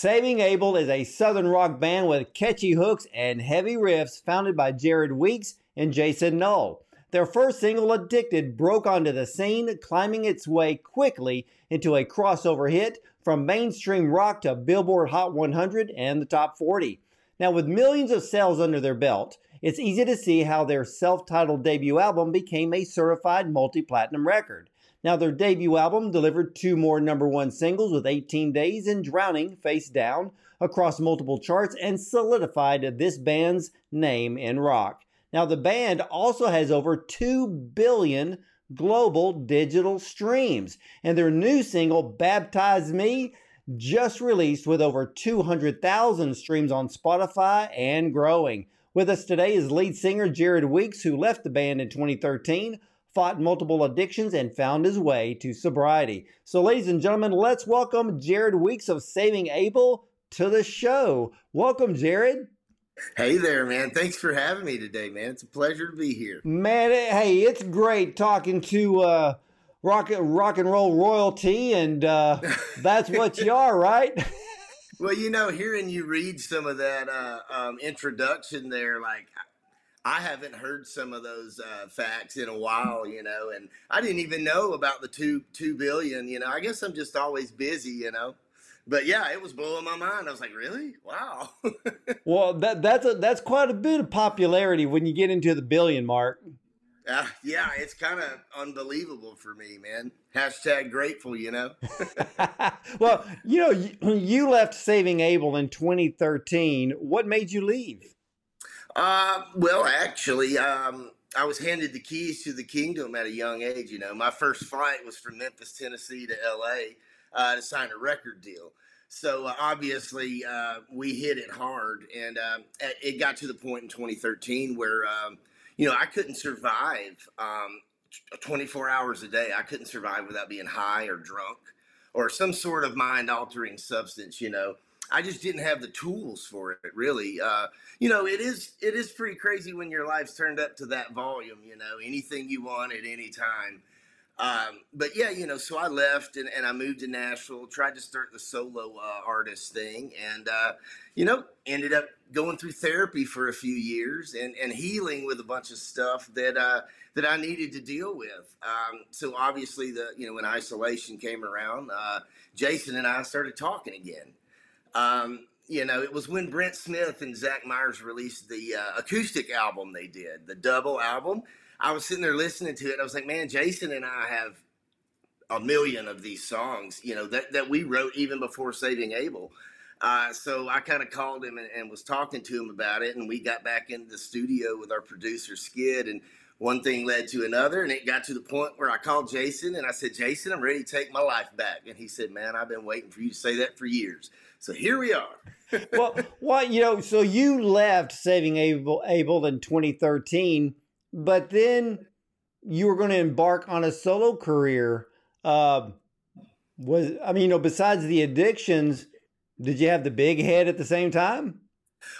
Saving Abel is a southern rock band with catchy hooks and heavy riffs founded by Jared Weeks and Jason Null. Their first single, Addicted, broke onto the scene, climbing its way quickly into a crossover hit from mainstream rock to Billboard Hot 100 and the Top 40. Now, with millions of sales under their belt, it's easy to see how their self titled debut album became a certified multi platinum record. Now, their debut album delivered two more number one singles with 18 Days and Drowning Face Down across multiple charts and solidified this band's name in rock. Now, the band also has over 2 billion global digital streams, and their new single, Baptize Me, just released with over 200,000 streams on Spotify and growing. With us today is lead singer Jared Weeks, who left the band in 2013 fought multiple addictions, and found his way to sobriety. So, ladies and gentlemen, let's welcome Jared Weeks of Saving Abel to the show. Welcome, Jared. Hey there, man. Thanks for having me today, man. It's a pleasure to be here. Man, hey, it's great talking to uh, rock, rock and roll royalty, and uh, that's what you are, right? well, you know, hearing you read some of that uh, um, introduction there, like I haven't heard some of those uh, facts in a while, you know, and I didn't even know about the two two billion. You know, I guess I'm just always busy, you know. But yeah, it was blowing my mind. I was like, really? Wow. well, that that's a, that's quite a bit of popularity when you get into the billion mark. Uh, yeah, it's kind of unbelievable for me, man. Hashtag grateful, you know. well, you know, you, you left Saving Abel in 2013. What made you leave? Uh, well, actually, um, I was handed the keys to the kingdom at a young age. You know, my first flight was from Memphis, Tennessee to LA uh, to sign a record deal. So uh, obviously, uh, we hit it hard, and um, it got to the point in 2013 where um, you know I couldn't survive um, 24 hours a day. I couldn't survive without being high or drunk or some sort of mind altering substance. You know. I just didn't have the tools for it really. Uh, you know, it is it is pretty crazy when your life's turned up to that volume. You know, anything you want at any time. Um, but yeah, you know, so I left and, and I moved to Nashville, tried to start the solo uh, artist thing, and uh, you know, ended up going through therapy for a few years and, and healing with a bunch of stuff that uh, that I needed to deal with. Um, so obviously, the you know, when isolation came around, uh, Jason and I started talking again. Um, you know, it was when Brent Smith and Zach Myers released the uh, acoustic album they did, the double album. I was sitting there listening to it. I was like, man, Jason and I have a million of these songs, you know, that, that we wrote even before Saving Abel. Uh, so I kind of called him and, and, was talking to him about it. And we got back into the studio with our producer, Skidd. And one thing led to another. And it got to the point where I called Jason and I said, Jason, I'm ready to take my life back. And he said, man, I've been waiting for you to say that for years. So here we are. well, well, you know, so you left Saving Abel, Abel in 2013, but then you were going to embark on a solo career. Uh, was I mean, you know, besides the addictions, did you have the big head at the same time?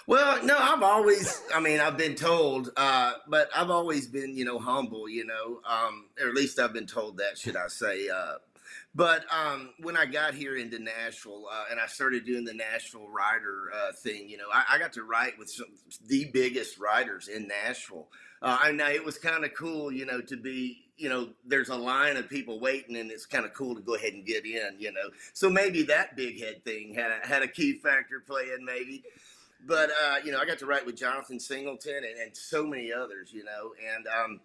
Well, no, I've always, I mean, I've been told, uh, but I've always been, you know, humble, you know, um, or at least I've been told that, should I say. Uh, but um, when I got here into Nashville uh, and I started doing the Nashville writer uh, thing, you know, I, I, got to write with some the biggest writers in Nashville. Uh, and it was kind of cool, you know, to be, you know, there's a line of people waiting, and it's kind of cool to go ahead and get in, you know. So maybe that big head thing had a, had a key factor playing, maybe. But uh, you know, I got to write with Jonathan Singleton and, and so many others, you know, and um,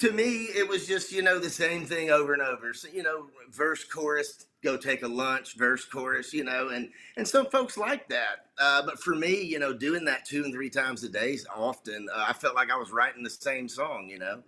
to me, it was just you know the same thing over and over. So you know, verse chorus, go take a lunch, verse chorus, you know, and and some folks like that. Uh, but for me, you know, doing that two and three times a day, often uh, I felt like I was writing the same song, you know.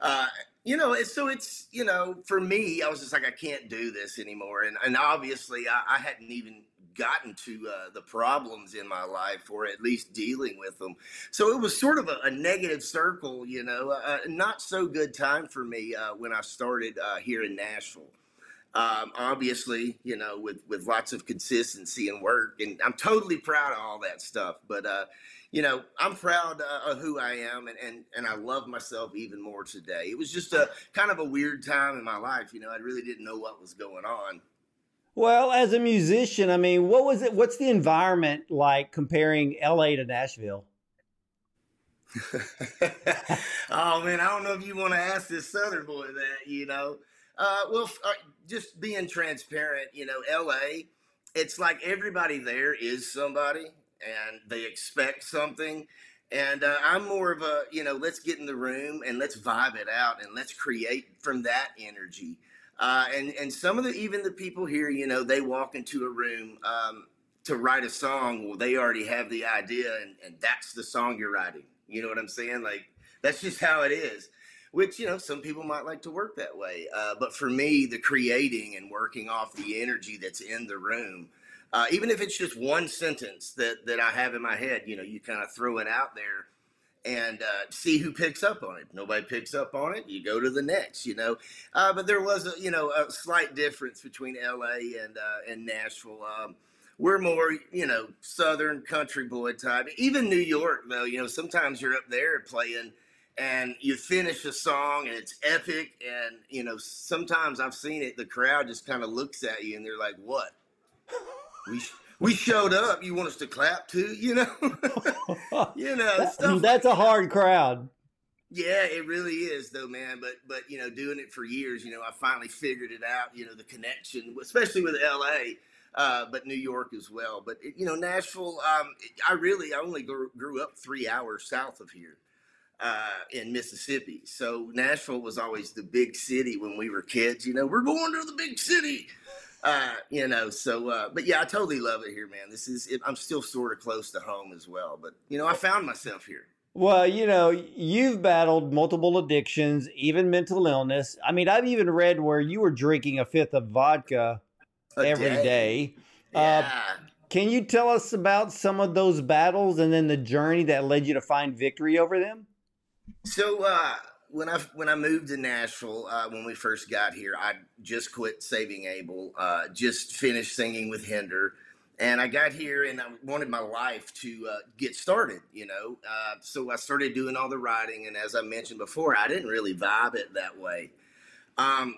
Uh, you know, so it's you know, for me, I was just like, I can't do this anymore, and and obviously, I, I hadn't even gotten to uh, the problems in my life or at least dealing with them. So it was sort of a, a negative circle, you know, a, not so good time for me uh, when I started uh, here in Nashville. Um, obviously, you know, with, with lots of consistency and work, and I'm totally proud of all that stuff. But, uh, you know, I'm proud uh, of who I am, and, and, and I love myself even more today. It was just a kind of a weird time in my life. You know, I really didn't know what was going on. Well, as a musician, I mean, what was it? What's the environment like comparing LA to Nashville? oh man, I don't know if you want to ask this Southern boy that. You know, uh, well, uh, just being transparent. You know, LA, it's like everybody there is somebody, and they expect something. And uh, I'm more of a, you know, let's get in the room and let's vibe it out and let's create from that energy. Uh, and and some of the even the people here, you know, they walk into a room um, to write a song. Well, they already have the idea, and, and that's the song you're writing. You know what I'm saying? Like that's just how it is. Which you know, some people might like to work that way, uh, but for me, the creating and working off the energy that's in the room, uh, even if it's just one sentence that that I have in my head, you know, you kind of throw it out there and uh, see who picks up on it. Nobody picks up on it, you go to the next, you know. Uh, but there was a you know a slight difference between L.A. and uh, and Nashville. Um, we're more you know Southern country boy type. Even New York though, you know, sometimes you're up there playing. And you finish a song and it's epic, and you know sometimes I've seen it. The crowd just kind of looks at you and they're like, "What? We we showed up. You want us to clap too? You know, you know, stuff that's like a hard crowd. Yeah, it really is though, man. But but you know, doing it for years, you know, I finally figured it out. You know, the connection, especially with L.A. Uh, but New York as well. But you know, Nashville. Um, I really I only grew, grew up three hours south of here uh, in Mississippi. So Nashville was always the big city when we were kids. You know, we're going to the big city. Uh, you know, so uh, but yeah, I totally love it here, man. This is it, I'm still sort of close to home as well, but you know, I found myself here. Well, you know, you've battled multiple addictions, even mental illness. I mean, I've even read where you were drinking a fifth of vodka a every day. day. Uh, yeah. Uh, can you tell us about some of those battles and then the journey that led you to find victory over them? So, uh, when I when I moved to Nashville uh, when we first got here, I just quit Saving Abel, uh, just finished singing with Hinder, and I got here and I wanted my life to uh, get started, you know. Uh, so I started doing all the writing, and as I mentioned before, I didn't really vibe it that way. Um,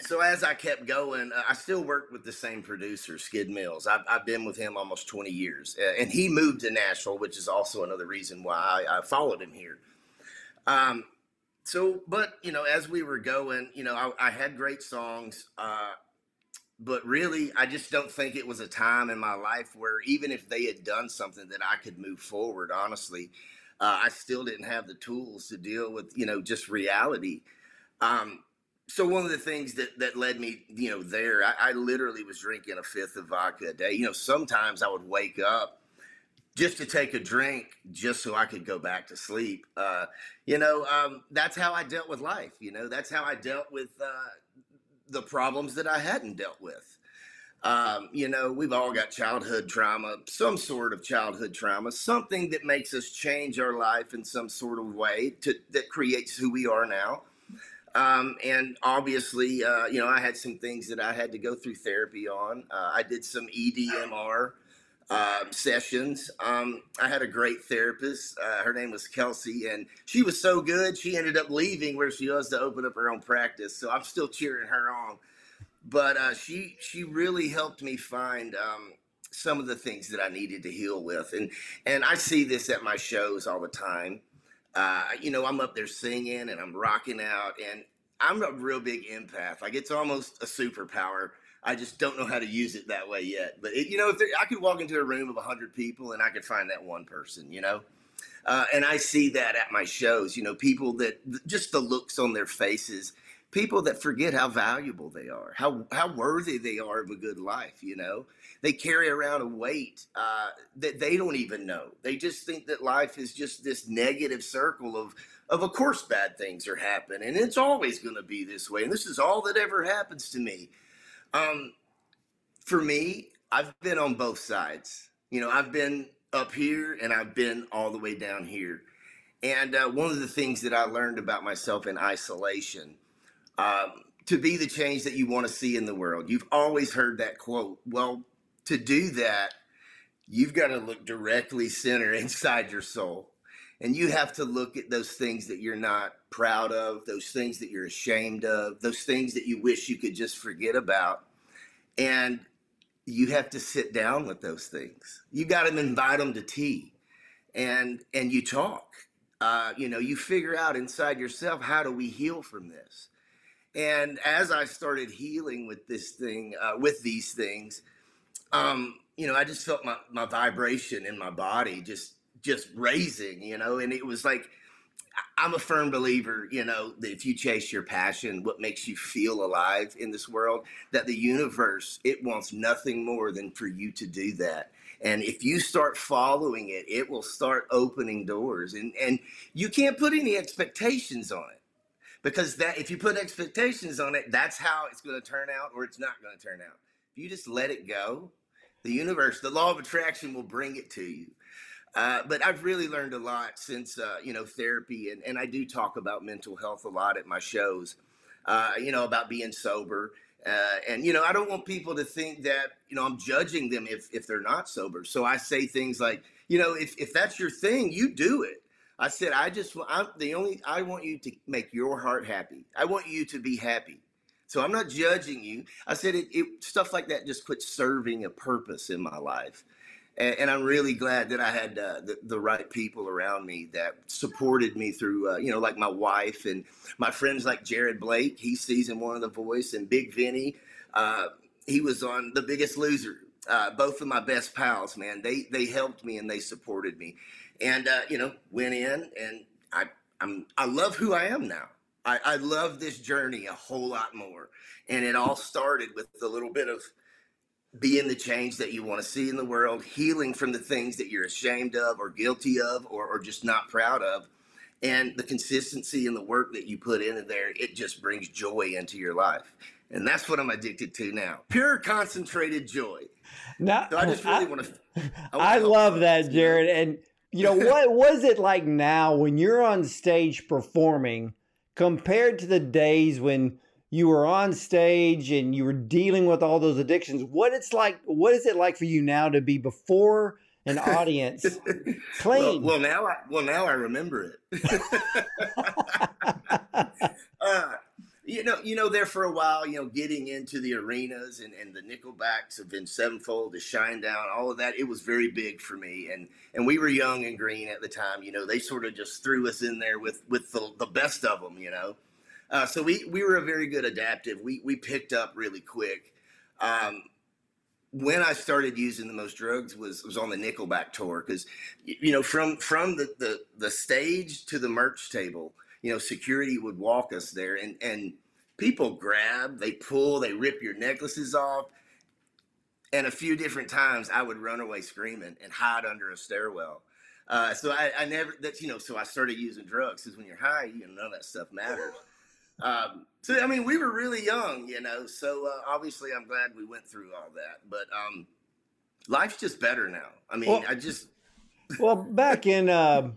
so as I kept going, uh, I still worked with the same producer, Skidd Mills. I've, I've been with him almost 20 years, and he moved to Nashville, which is also another reason why I, I followed him here. Um, so, but you know, as we were going, you know, I, I had great songs, uh, but really, I just don't think it was a time in my life where even if they had done something that I could move forward. Honestly, uh, I still didn't have the tools to deal with, you know, just reality. Um, so one of the things that that led me, you know, there, I, I literally was drinking a fifth of vodka a day. You know, sometimes I would wake up just to take a drink just so I could go back to sleep. Uh, you know, um, that's how I dealt with life. You know, that's how I dealt with uh, the problems that I hadn't dealt with. Um, you know, we've all got childhood trauma, some sort of childhood trauma, something that makes us change our life in some sort of way to, that creates who we are now. Um, and obviously, uh, you know, I had some things that I had to go through therapy on. Uh, I did some EDMR uh, sessions. Um, I had a great therapist. Uh, her name was Kelsey, and she was so good. She ended up leaving where she was to open up her own practice. So I'm still cheering her on. But uh, she she really helped me find um, some of the things that I needed to heal with, and and I see this at my shows all the time. Uh, you know, I'm up there singing and I'm rocking out, and I'm a real big empath. Like it's almost a superpower I just don't know how to use it that way yet. But it, you know, if there, I could walk into a room of hundred people and I could find that one person, you know. Uh, and I see that at my shows. You know, people that just the looks on their faces, people that forget how valuable they are, how how worthy they are of a good life. You know, they carry around a weight uh, that they don't even know. They just think that life is just this negative circle of of of course bad things are happening and it's always going to be this way and this is all that ever happens to me um, for me, I've been on both sides. You know, I've been up here and I've been all the way down here. And uh, one of the things that I learned about myself in isolation, um, to be the change that you want to see in the world, you've always heard that quote. Well, to do that, you've got to look directly center inside your soul. And you have to look at those things that you're not proud of, those things that you're ashamed of, those things that you wish you could just forget about and you have to sit down with those things. You got to invite them to tea, and and you talk. Uh, you know, you figure out inside yourself how do we heal from this. And as I started healing with this thing, uh, with these things, um, you know, I just felt my my vibration in my body just just raising. You know, and it was like I'm a firm believer, you know, that if you chase your passion, what makes you feel alive in this world, that the universe, it wants nothing more than for you to do that. And if you start following it, it will start opening doors. And and you can't put any expectations on it. Because that if you put expectations on it, that's how it's going to turn out or it's not going to turn out. If you just let it go, the universe, the law of attraction will bring it to you. Uh, but I've really learned a lot since uh, you know therapy, and, and I do talk about mental health a lot at my shows. Uh, you know about being sober, uh, and you know I don't want people to think that you know I'm judging them if if they're not sober. So I say things like, you know, if if that's your thing, you do it. I said I just I'm the only I want you to make your heart happy. I want you to be happy. So I'm not judging you. I said it, it stuff like that just quit serving a purpose in my life and, and I'm really glad that I had uh, the, the right people around me that supported me through, uh, you know, like my wife and my friends like Jared Blake. He's season one of The Voice, and Big Vinny. Uh, he was on The Biggest Loser. Uh, both of my best pals, man, they they helped me and they supported me, and uh, you know, went in and I I'm I love who I am now. I, I love this journey a whole lot more, and it all started with a little bit of being the change that you want to see in the world, healing from the things that you're ashamed of or guilty of or, or just not proud of. And the consistency in the work that you put in there, it just brings joy into your life. And that's what I'm addicted to now. Pure concentrated joy. Now, so I just really I, want to. I, I love that, Jared. And you know what was it like now when you're on stage performing compared to the days when you were on stage and you were dealing with all those addictions what it's like what is it like for you now to be before an audience clean well, well, now i well now i remember it. Uh, you know you know there for a while you know getting into the arenas and, and the nickelbacks of Avenged Sevenfold the Shinedown all of that it was very big for me. And and we were young and green at the time you know they sort of just threw us in there with with the, the best of them you know uh, so we we were a very good adaptive. We we picked up really quick. Um, when I started using the most drugs was was on the Nickelback tour because you know from from the, the the stage to the merch table, you know, security would walk us there and and people grab, they pull, they rip your necklaces off. And a few different times I would run away screaming and hide under a stairwell. Uh, so I, I never that you know so I started using drugs because when you're high, you know none of that stuff matters. Um, so I mean, we were really young, you know. So uh, obviously, I'm glad we went through all that. But um, life's just better now. I mean, well, I just well back in uh,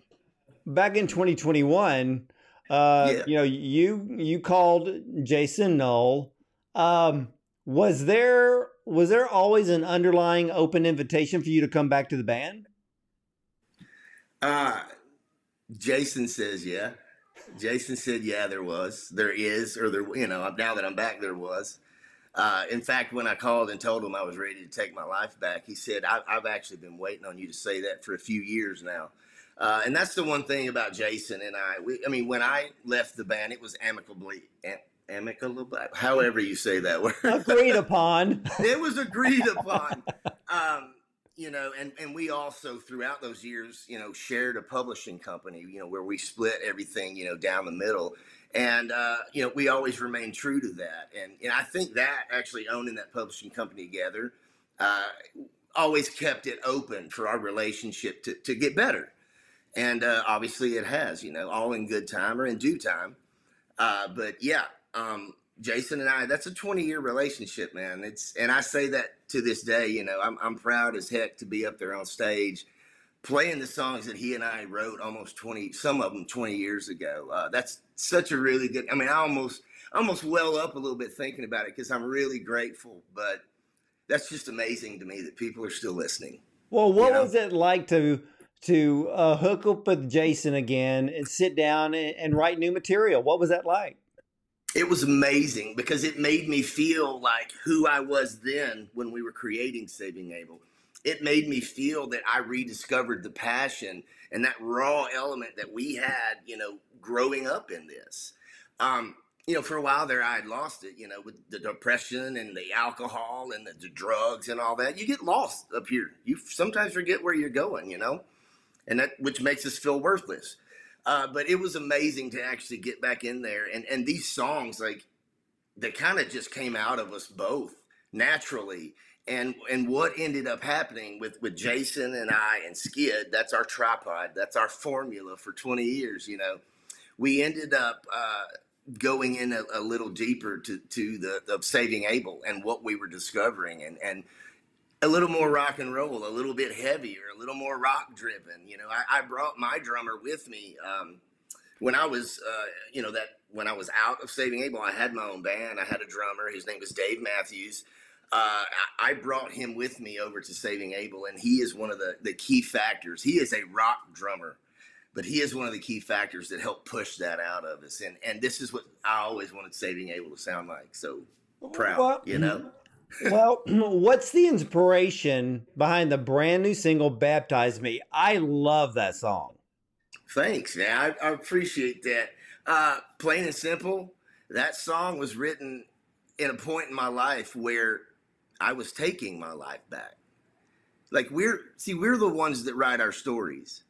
back in 2021, uh, yeah. you know, you you called Jason Null. Um, was there was there always an underlying open invitation for you to come back to the band? Uh Jason says yeah. Jason said, "Yeah, there was, there is, or there, you know, now that I'm back, there was." Uh, in fact, when I called and told him I was ready to take my life back, he said, I, have actually been waiting on you to say that for a few years now." Uh, and that's the one thing about Jason and I. We, I mean, when I left the band, it was amicably. Am, amicably, however you say that word. Agreed upon. it was agreed upon. Um, you know, and, and we also throughout those years, you know, shared a publishing company, you know, where we split everything, you know, down the middle. And, uh, you know, we always remained true to that. And, and I think that actually owning that publishing company together uh, always kept it open for our relationship to, to get better. And uh, obviously it has, you know, all in good time or in due time. Uh, but yeah, um, Jason and I, that's a 20 year relationship, man. It's, and I say that to this day, you know, I'm, I'm proud as heck to be up there on stage playing the songs that he and I wrote almost 20, some of them 20 years ago. Uh, that's such a really good, I mean, I almost, almost well up a little bit thinking about it because I'm really grateful, but that's just amazing to me that people are still listening. Well, what you know? was it like to, to uh, hook up with Jason again and sit down and, and write new material? What was that like? It was amazing because it made me feel like who I was then when we were creating Saving Abel. It made me feel that I rediscovered the passion and that raw element that we had, you know, growing up in this. Um, you know, for a while there, I had lost it, you know, with the depression and the alcohol and the, the drugs and all that. You get lost up here. You sometimes forget where you're going, you know, and that which makes us feel worthless. Uh, but it was amazing to actually get back in there. And, and these songs, like, they kind of just came out of us both naturally. And, and what ended up happening with, with Jason and I and Skidd, that's our tripod, that's our formula for 20 years, you know. We ended up uh, going in a, a, little deeper to, to the, the saving Abel and what we were discovering. And, and a little more rock and roll, a little bit heavier, a little more rock driven. You know, I, I brought my drummer with me um, when I was, uh, you know, that when I was out of Saving Abel, I had my own band. I had a drummer. His name was Dave Matthews. Uh, I, I brought him with me over to Saving Abel, and he is one of the, the key factors. He is a rock drummer, but he is one of the key factors that helped push that out of us. And and this is what I always wanted Saving Abel to sound like. So proud, well, you know well, what's the inspiration behind the brand new single "Baptize Me"? I love that song. Thanks, man. I, I appreciate that. Uh, plain and simple, that song was written in a point in my life where I was taking my life back. Like we're see, we're the ones that write our stories.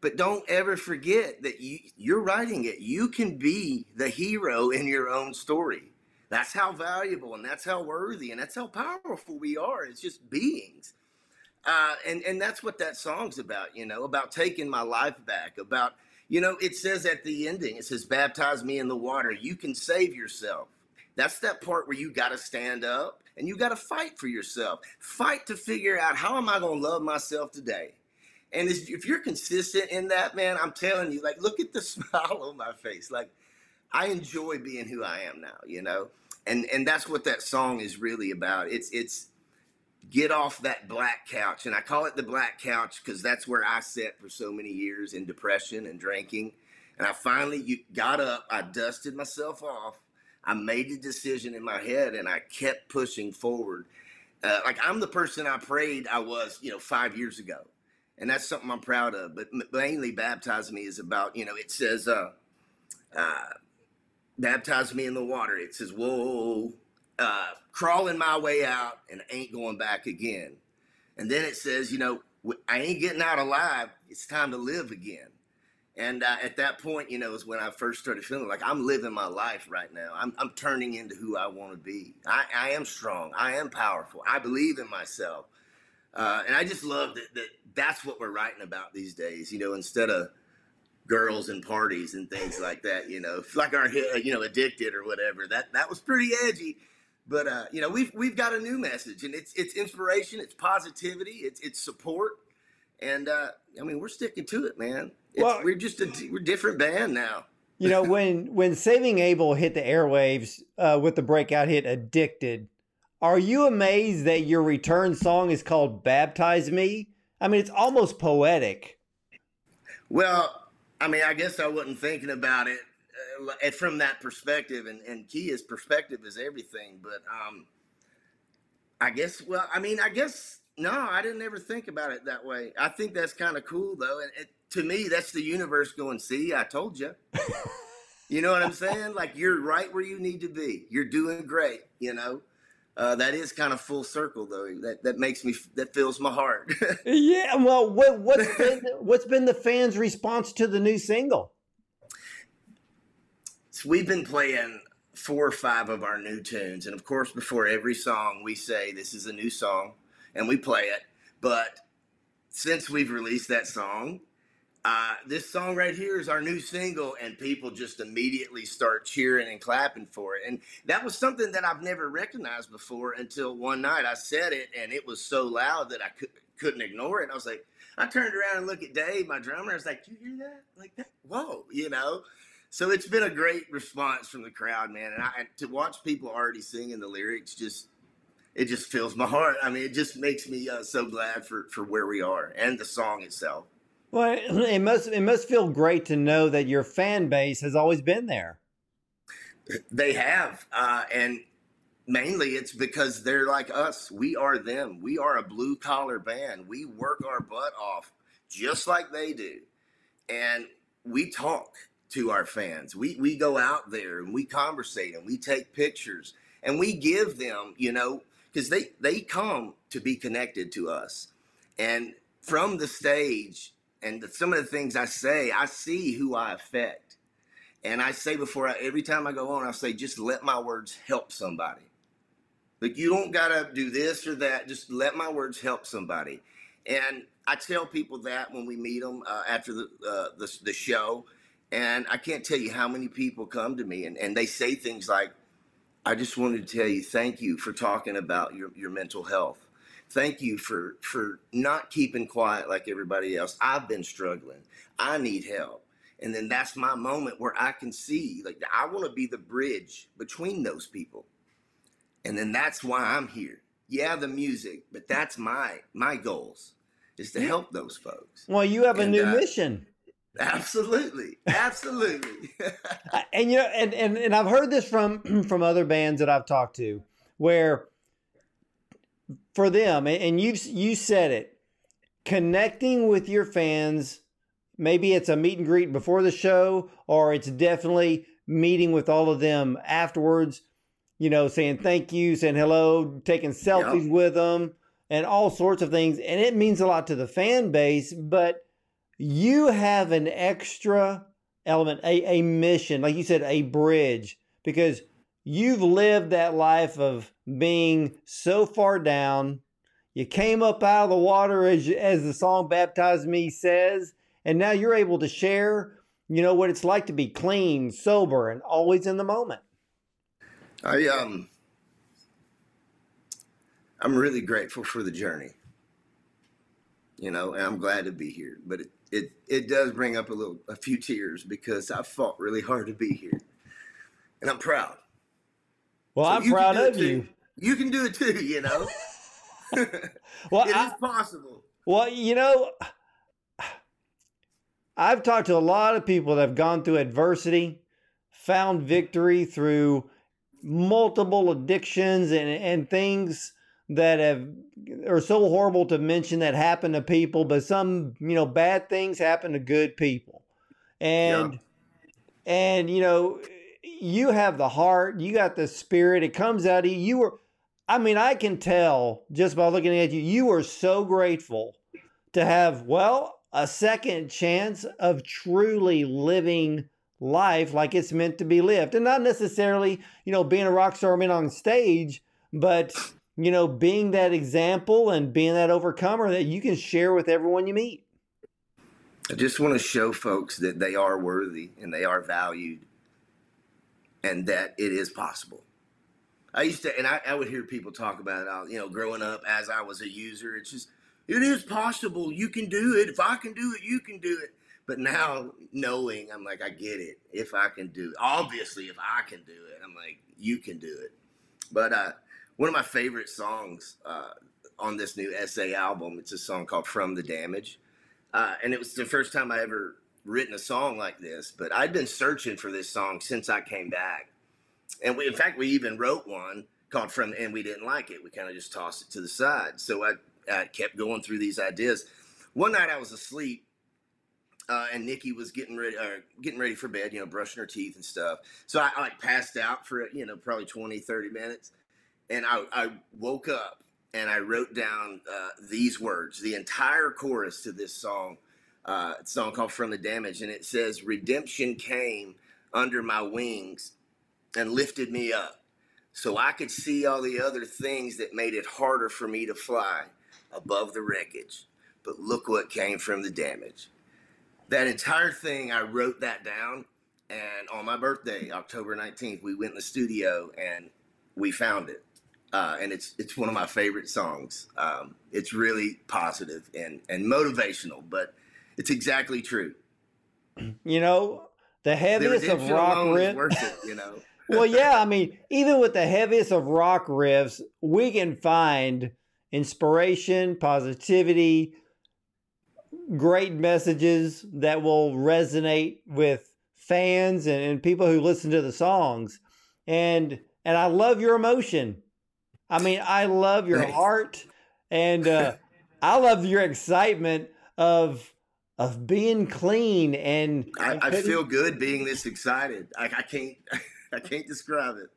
But don't ever forget that you, you're writing it. You can be the hero in your own story. That's how valuable and that's how worthy and that's how powerful we are. It's just beings. Uh, and, and that's what that song's about, you know, about taking my life back, about, you know, it says at the ending, it says, baptize me in the water. You can save yourself. That's that part where you got to stand up and you got to fight for yourself. Fight to figure out how am I going to love myself today? And if you're consistent in that, man, I'm telling you, like, look at the smile on my face. Like, I enjoy being who I am now, you know? And and that's what that song is really about. It's it's get off that black couch. And I call it the black couch because that's where I sat for so many years in depression and drinking. And I finally got up, I dusted myself off, I made a decision in my head, and I kept pushing forward. Uh, like I'm the person I prayed I was, you know, five years ago, and that's something I'm proud of. But mainly, baptize me is about, you know, it says, uh, uh, baptize me in the water. It says, whoa, uh, crawling my way out and ain't going back again. And then it says, you know, I ain't getting out alive. It's time to live again. And uh, at that point, you know, is when I first started feeling like I'm living my life right now. I'm, I'm turning into who I want to be. I, I, am strong. I am powerful. I believe in myself. Uh, and I just love that, that that's what we're writing about these days, you know, instead of girls and parties and things like that. You know, like our you know addicted or whatever. That that was pretty edgy. But uh, you know, we've we've got a new message, and it's it's inspiration, it's positivity, it's it's support, and uh, I mean we're sticking to it, man. It's, well, we're just a we're different band now. You know, when when Saving Abel hit the airwaves uh, with the breakout hit "Addicted," are you amazed that your return song is called "Baptize Me"? I mean, it's almost poetic. Well, I mean, I guess I wasn't thinking about it uh, from that perspective, and, and Kia's perspective is everything. But um, I guess, well, I mean, I guess no, I didn't ever think about it that way. I think that's kind of cool, though, and it, to me, that's the universe going. See, I told you. you know what I'm saying? Like you're right where you need to be. You're doing great. You know uh, that is kind of full circle though. That that makes me that fills my heart. yeah. Well, what what's been what's been the fans' response to the new single? So we've been playing four or five of our new tunes, and of course, before every song, we say this is a new song, and we play it. But since we've released that song, uh, this song right here is our new single, and people just immediately start cheering and clapping for it. And that was something that I've never recognized before until one night I said it, and it was so loud that I could, couldn't ignore it. I was like, I turned around and looked at Dave, my drummer. I was like, "You hear that? Like that? Whoa!" You know. So it's been a great response from the crowd, man. And, I, and to watch people already singing the lyrics, just it just fills my heart. I mean, it just makes me uh, so glad for for where we are and the song itself. Well, it must it must feel great to know that your fan base has always been there. They have, uh, and mainly it's because they're like us. We are them. We are a blue collar band. We work our butt off just like they do, and we talk to our fans. We we go out there and we conversate and we take pictures and we give them, you know, because they they come to be connected to us, and from the stage and some of the things I say, I see who I affect, and I say before I, every time I go on, I say just let my words help somebody. Like you don't gotta do this or that. Just let my words help somebody. And I tell people that when we meet them uh, after the, uh, the the show, and I can't tell you how many people come to me and, and they say things like, "I just wanted to tell you thank you for talking about your your mental health. Thank you for for not keeping quiet like everybody else. I've been struggling. I need help." And then that's my moment where I can see, like, I want to be the bridge between those people and then that's why I'm here. Yeah, the music, but that's my my goals is to help those folks. Well, you have and, a new uh, mission. Absolutely, absolutely. and you know, and, and and I've heard this from from other bands that I've talked to, where for them, and you you said it, connecting with your fans. Maybe it's a meet and greet before the show, or it's definitely meeting with all of them afterwards you know, saying thank you, saying hello, taking selfies yep. with them, and all sorts of things. And it means a lot to the fan base, but you have an extra element, a, a mission, like you said, a bridge, because you've lived that life of being so far down. You came up out of the water, as, as the song Baptize Me says, and now you're able to share, you know, what it's like to be clean, sober, and always in the moment. I um I'm really grateful for the journey. You know, and I'm glad to be here. But it it, it does bring up a little a few tears because I fought really hard to be here. And I'm proud. Well, so I'm proud of you. You can do it too, you know. well, it I, is possible. Well, you know, I've talked to a lot of people that have gone through adversity, found victory through multiple addictions and, and things that have are so horrible to mention that happen to people, but some, you know, bad things happen to good people. And yeah. and you know, you have the heart, you got the spirit, it comes out of you. You were I mean, I can tell just by looking at you, you are so grateful to have, well, a second chance of truly living life like it's meant to be lived. And not necessarily, you know, being a rock star and on stage, but, you know, being that example and being that overcomer that you can share with everyone you meet. I just want to show folks that they are worthy and they are valued and that it is possible. I used to, and I, I would hear people talk about it, you know, growing up as I was a user. It's just, it is possible. You can do it. If I can do it, you can do it. But now knowing, I'm like, I get it. If I can do it, obviously, if I can do it, I'm like, you can do it. But uh, one of my favorite songs uh, on this new SA album, it's a song called From the Damage. Uh, and it was the first time I ever written a song like this. But I'd been searching for this song since I came back. And we, in fact, we even wrote one called From, and we didn't like it. We kind of just tossed it to the side. So I, I kept going through these ideas. One night I was asleep uh, and Nikki was getting ready, uh, getting ready for bed, you know, brushing her teeth and stuff. So I, I, like passed out for, you know, probably 20, 30 minutes. And I, I woke up and I wrote down uh, these words, the entire chorus to this song, uh, song called From the Damage. And it says, Redemption came under my wings and lifted me up so I could see all the other things that made it harder for me to fly above the wreckage. But look what came from the damage that entire thing, I wrote that down. And on my birthday, October 19th, we went in the studio and we found it. Uh, and it's it's one of my favorite songs. Um, it's really positive and, and motivational, but it's exactly true. You know, the heaviest the of rock riffs. you know. well, yeah, I mean, even with the heaviest of rock riffs, we can find inspiration, positivity, great messages that will resonate with fans and, and people who listen to the songs. and and I love your emotion. I mean, I love your Thanks. heart, and uh, I love your excitement of of being clean and, I, and I putting- feel good being this excited. I, I can't I can't describe it.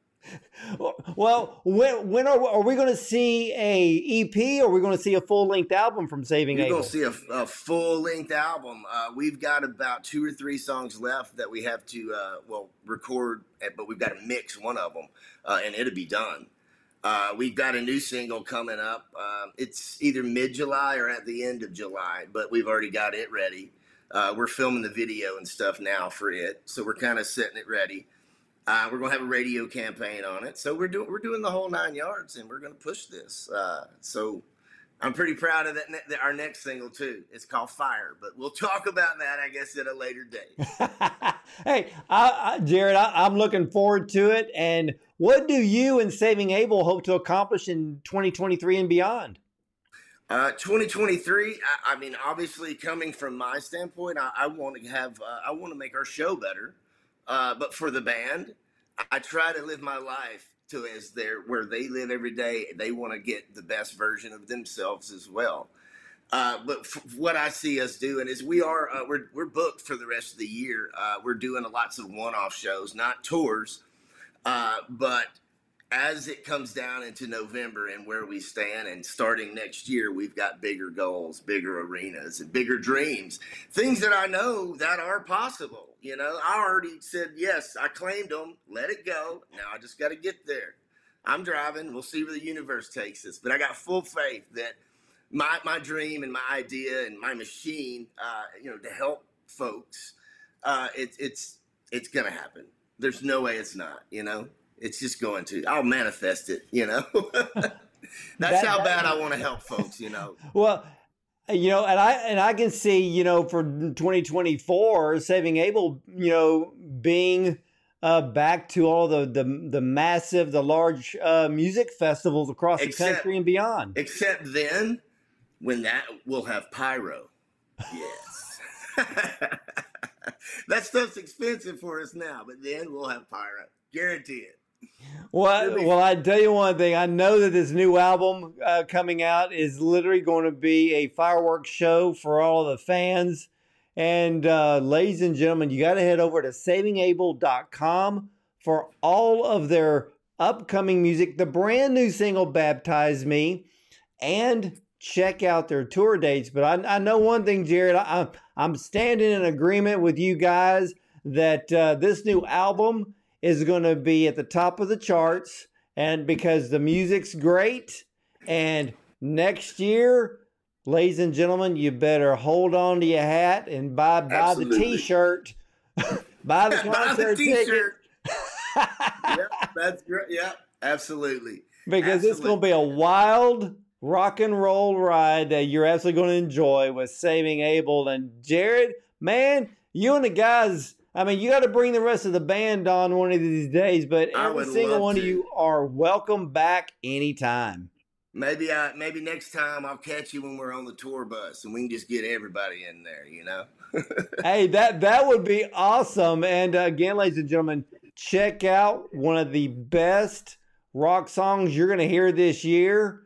Well, when when are, are we going to see a EP? Or are we going to see a full length album from Saving You're gonna see a, a full length album. Uh, we've got about two or three songs left that we have to uh, well record, eh, but we've got to mix one of them, uh, and it'll be done. Uh, we've got a new single coming up. Um, it's either mid July or at the end of July, but we've already got it ready. Uh, we're filming the video and stuff now for it, so we're kind of setting it ready. Uh, we're gonna have a radio campaign on it, so we're doing we're doing the whole nine yards, and we're gonna push this. Uh, so I'm pretty proud of that. Ne- that our next single too. It's called Fire, but we'll talk about that, I guess, at a later date. hey, I, I, Jared, I, I'm looking forward to it. And what do you and Saving Abel hope to accomplish in 2023 and beyond? Uh, 2023. I, I mean, obviously, coming from my standpoint, I, want to have, uh, I want to make our show better. Uh, but for the band, I, I try to live my life to as their where they live every day. They want to get the best version of themselves as well. Uh, but f- what I see us doing is we are uh, we're we're booked for the rest of the year. Uh, we're doing lots of one-off shows, not tours. Uh, but as it comes down into November and where we stand, and starting next year, we've got bigger goals, bigger arenas, and bigger dreams. Things that I know that are possible. You know, I already said yes. I claimed them. Let it go. Now I just got to get there. I'm driving. We'll see where the universe takes us. But I got full faith that my my dream and my idea and my machine, uh, you know, to help folks, uh, it's it's it's gonna happen. There's no way it's not. You know, it's just going to. I'll manifest it. You know, that's That- how that- bad I want to help folks. You know, Well, you know, and I and I can see, you know, for 2024, Saving Abel, you know, being uh, back to all the the the massive, the large uh, music festivals across the country and beyond. except then when that we'll have pyro. Yes. that stuff's expensive for us now, but then we'll have pyro. Guarantee it. Well, Really? well, I tell you one thing. I know that this new album uh, coming out is literally going to be a fireworks show for all the fans. And uh, ladies and gentlemen, you got to head over to savingabel.com for all of their upcoming music, the brand new single "Baptize Me," and check out their tour dates. But I, I know one thing, Jared. I, I'm I'm standing in agreement with you guys that uh, this new album is going to be at the top of the charts and because the music's great and next year ladies and gentlemen you better hold on to your hat and buy buy Absolutely. the t-shirt buy the Buy the concert ticket yep, that's great. Yep, absolutely. because it's going to be a wild rock and roll ride that you're absolutely going to enjoy with saving abel and jared man you and the guys I mean, you got to bring the rest of the band on one of these days, but every single one of you are welcome back anytime. Maybe I maybe next time I'll catch you when we're on the tour bus and we can just get everybody in there, you know? hey, that that would be awesome. And uh, again, ladies and gentlemen, check out one of the best rock songs you're going to hear this year.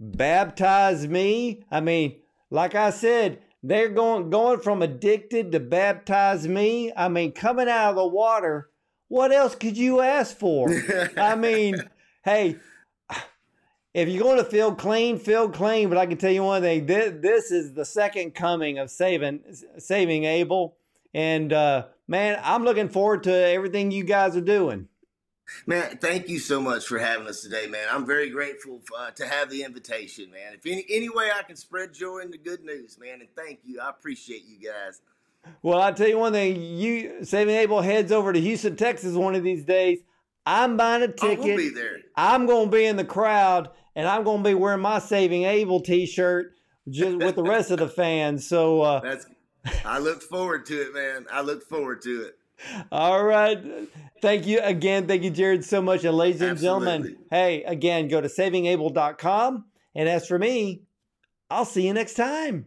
Baptize Me. I mean, like I said, they're going going from addicted to baptize me. I mean, coming out of the water. What else could you ask for? I mean, hey, if you're going to feel clean, feel clean. But I can tell you one thing: this, this is the second coming of saving saving Abel, and uh, man, I'm looking forward to everything you guys are doing. Man, thank you so much for having us today, man. I'm very grateful uh, to have the invitation, man. If any, any way I can spread joy and the good news, man, and thank you. I appreciate you guys. Well, I'll tell you one thing: you saving Abel heads over to Houston, Texas, one of these days. I'm buying a Oh, ticket. we'll be there. I'm going to be in the crowd, and I'm going to be wearing my Saving Abel T-shirt just with the rest of the fans. So, uh, That's. I look forward to it, man. I look forward to it. All right, thank you again. Thank you, Jared, so much. And ladies and gentlemen, hey, again, go to savingabel.com. And as for me, I'll see you next time.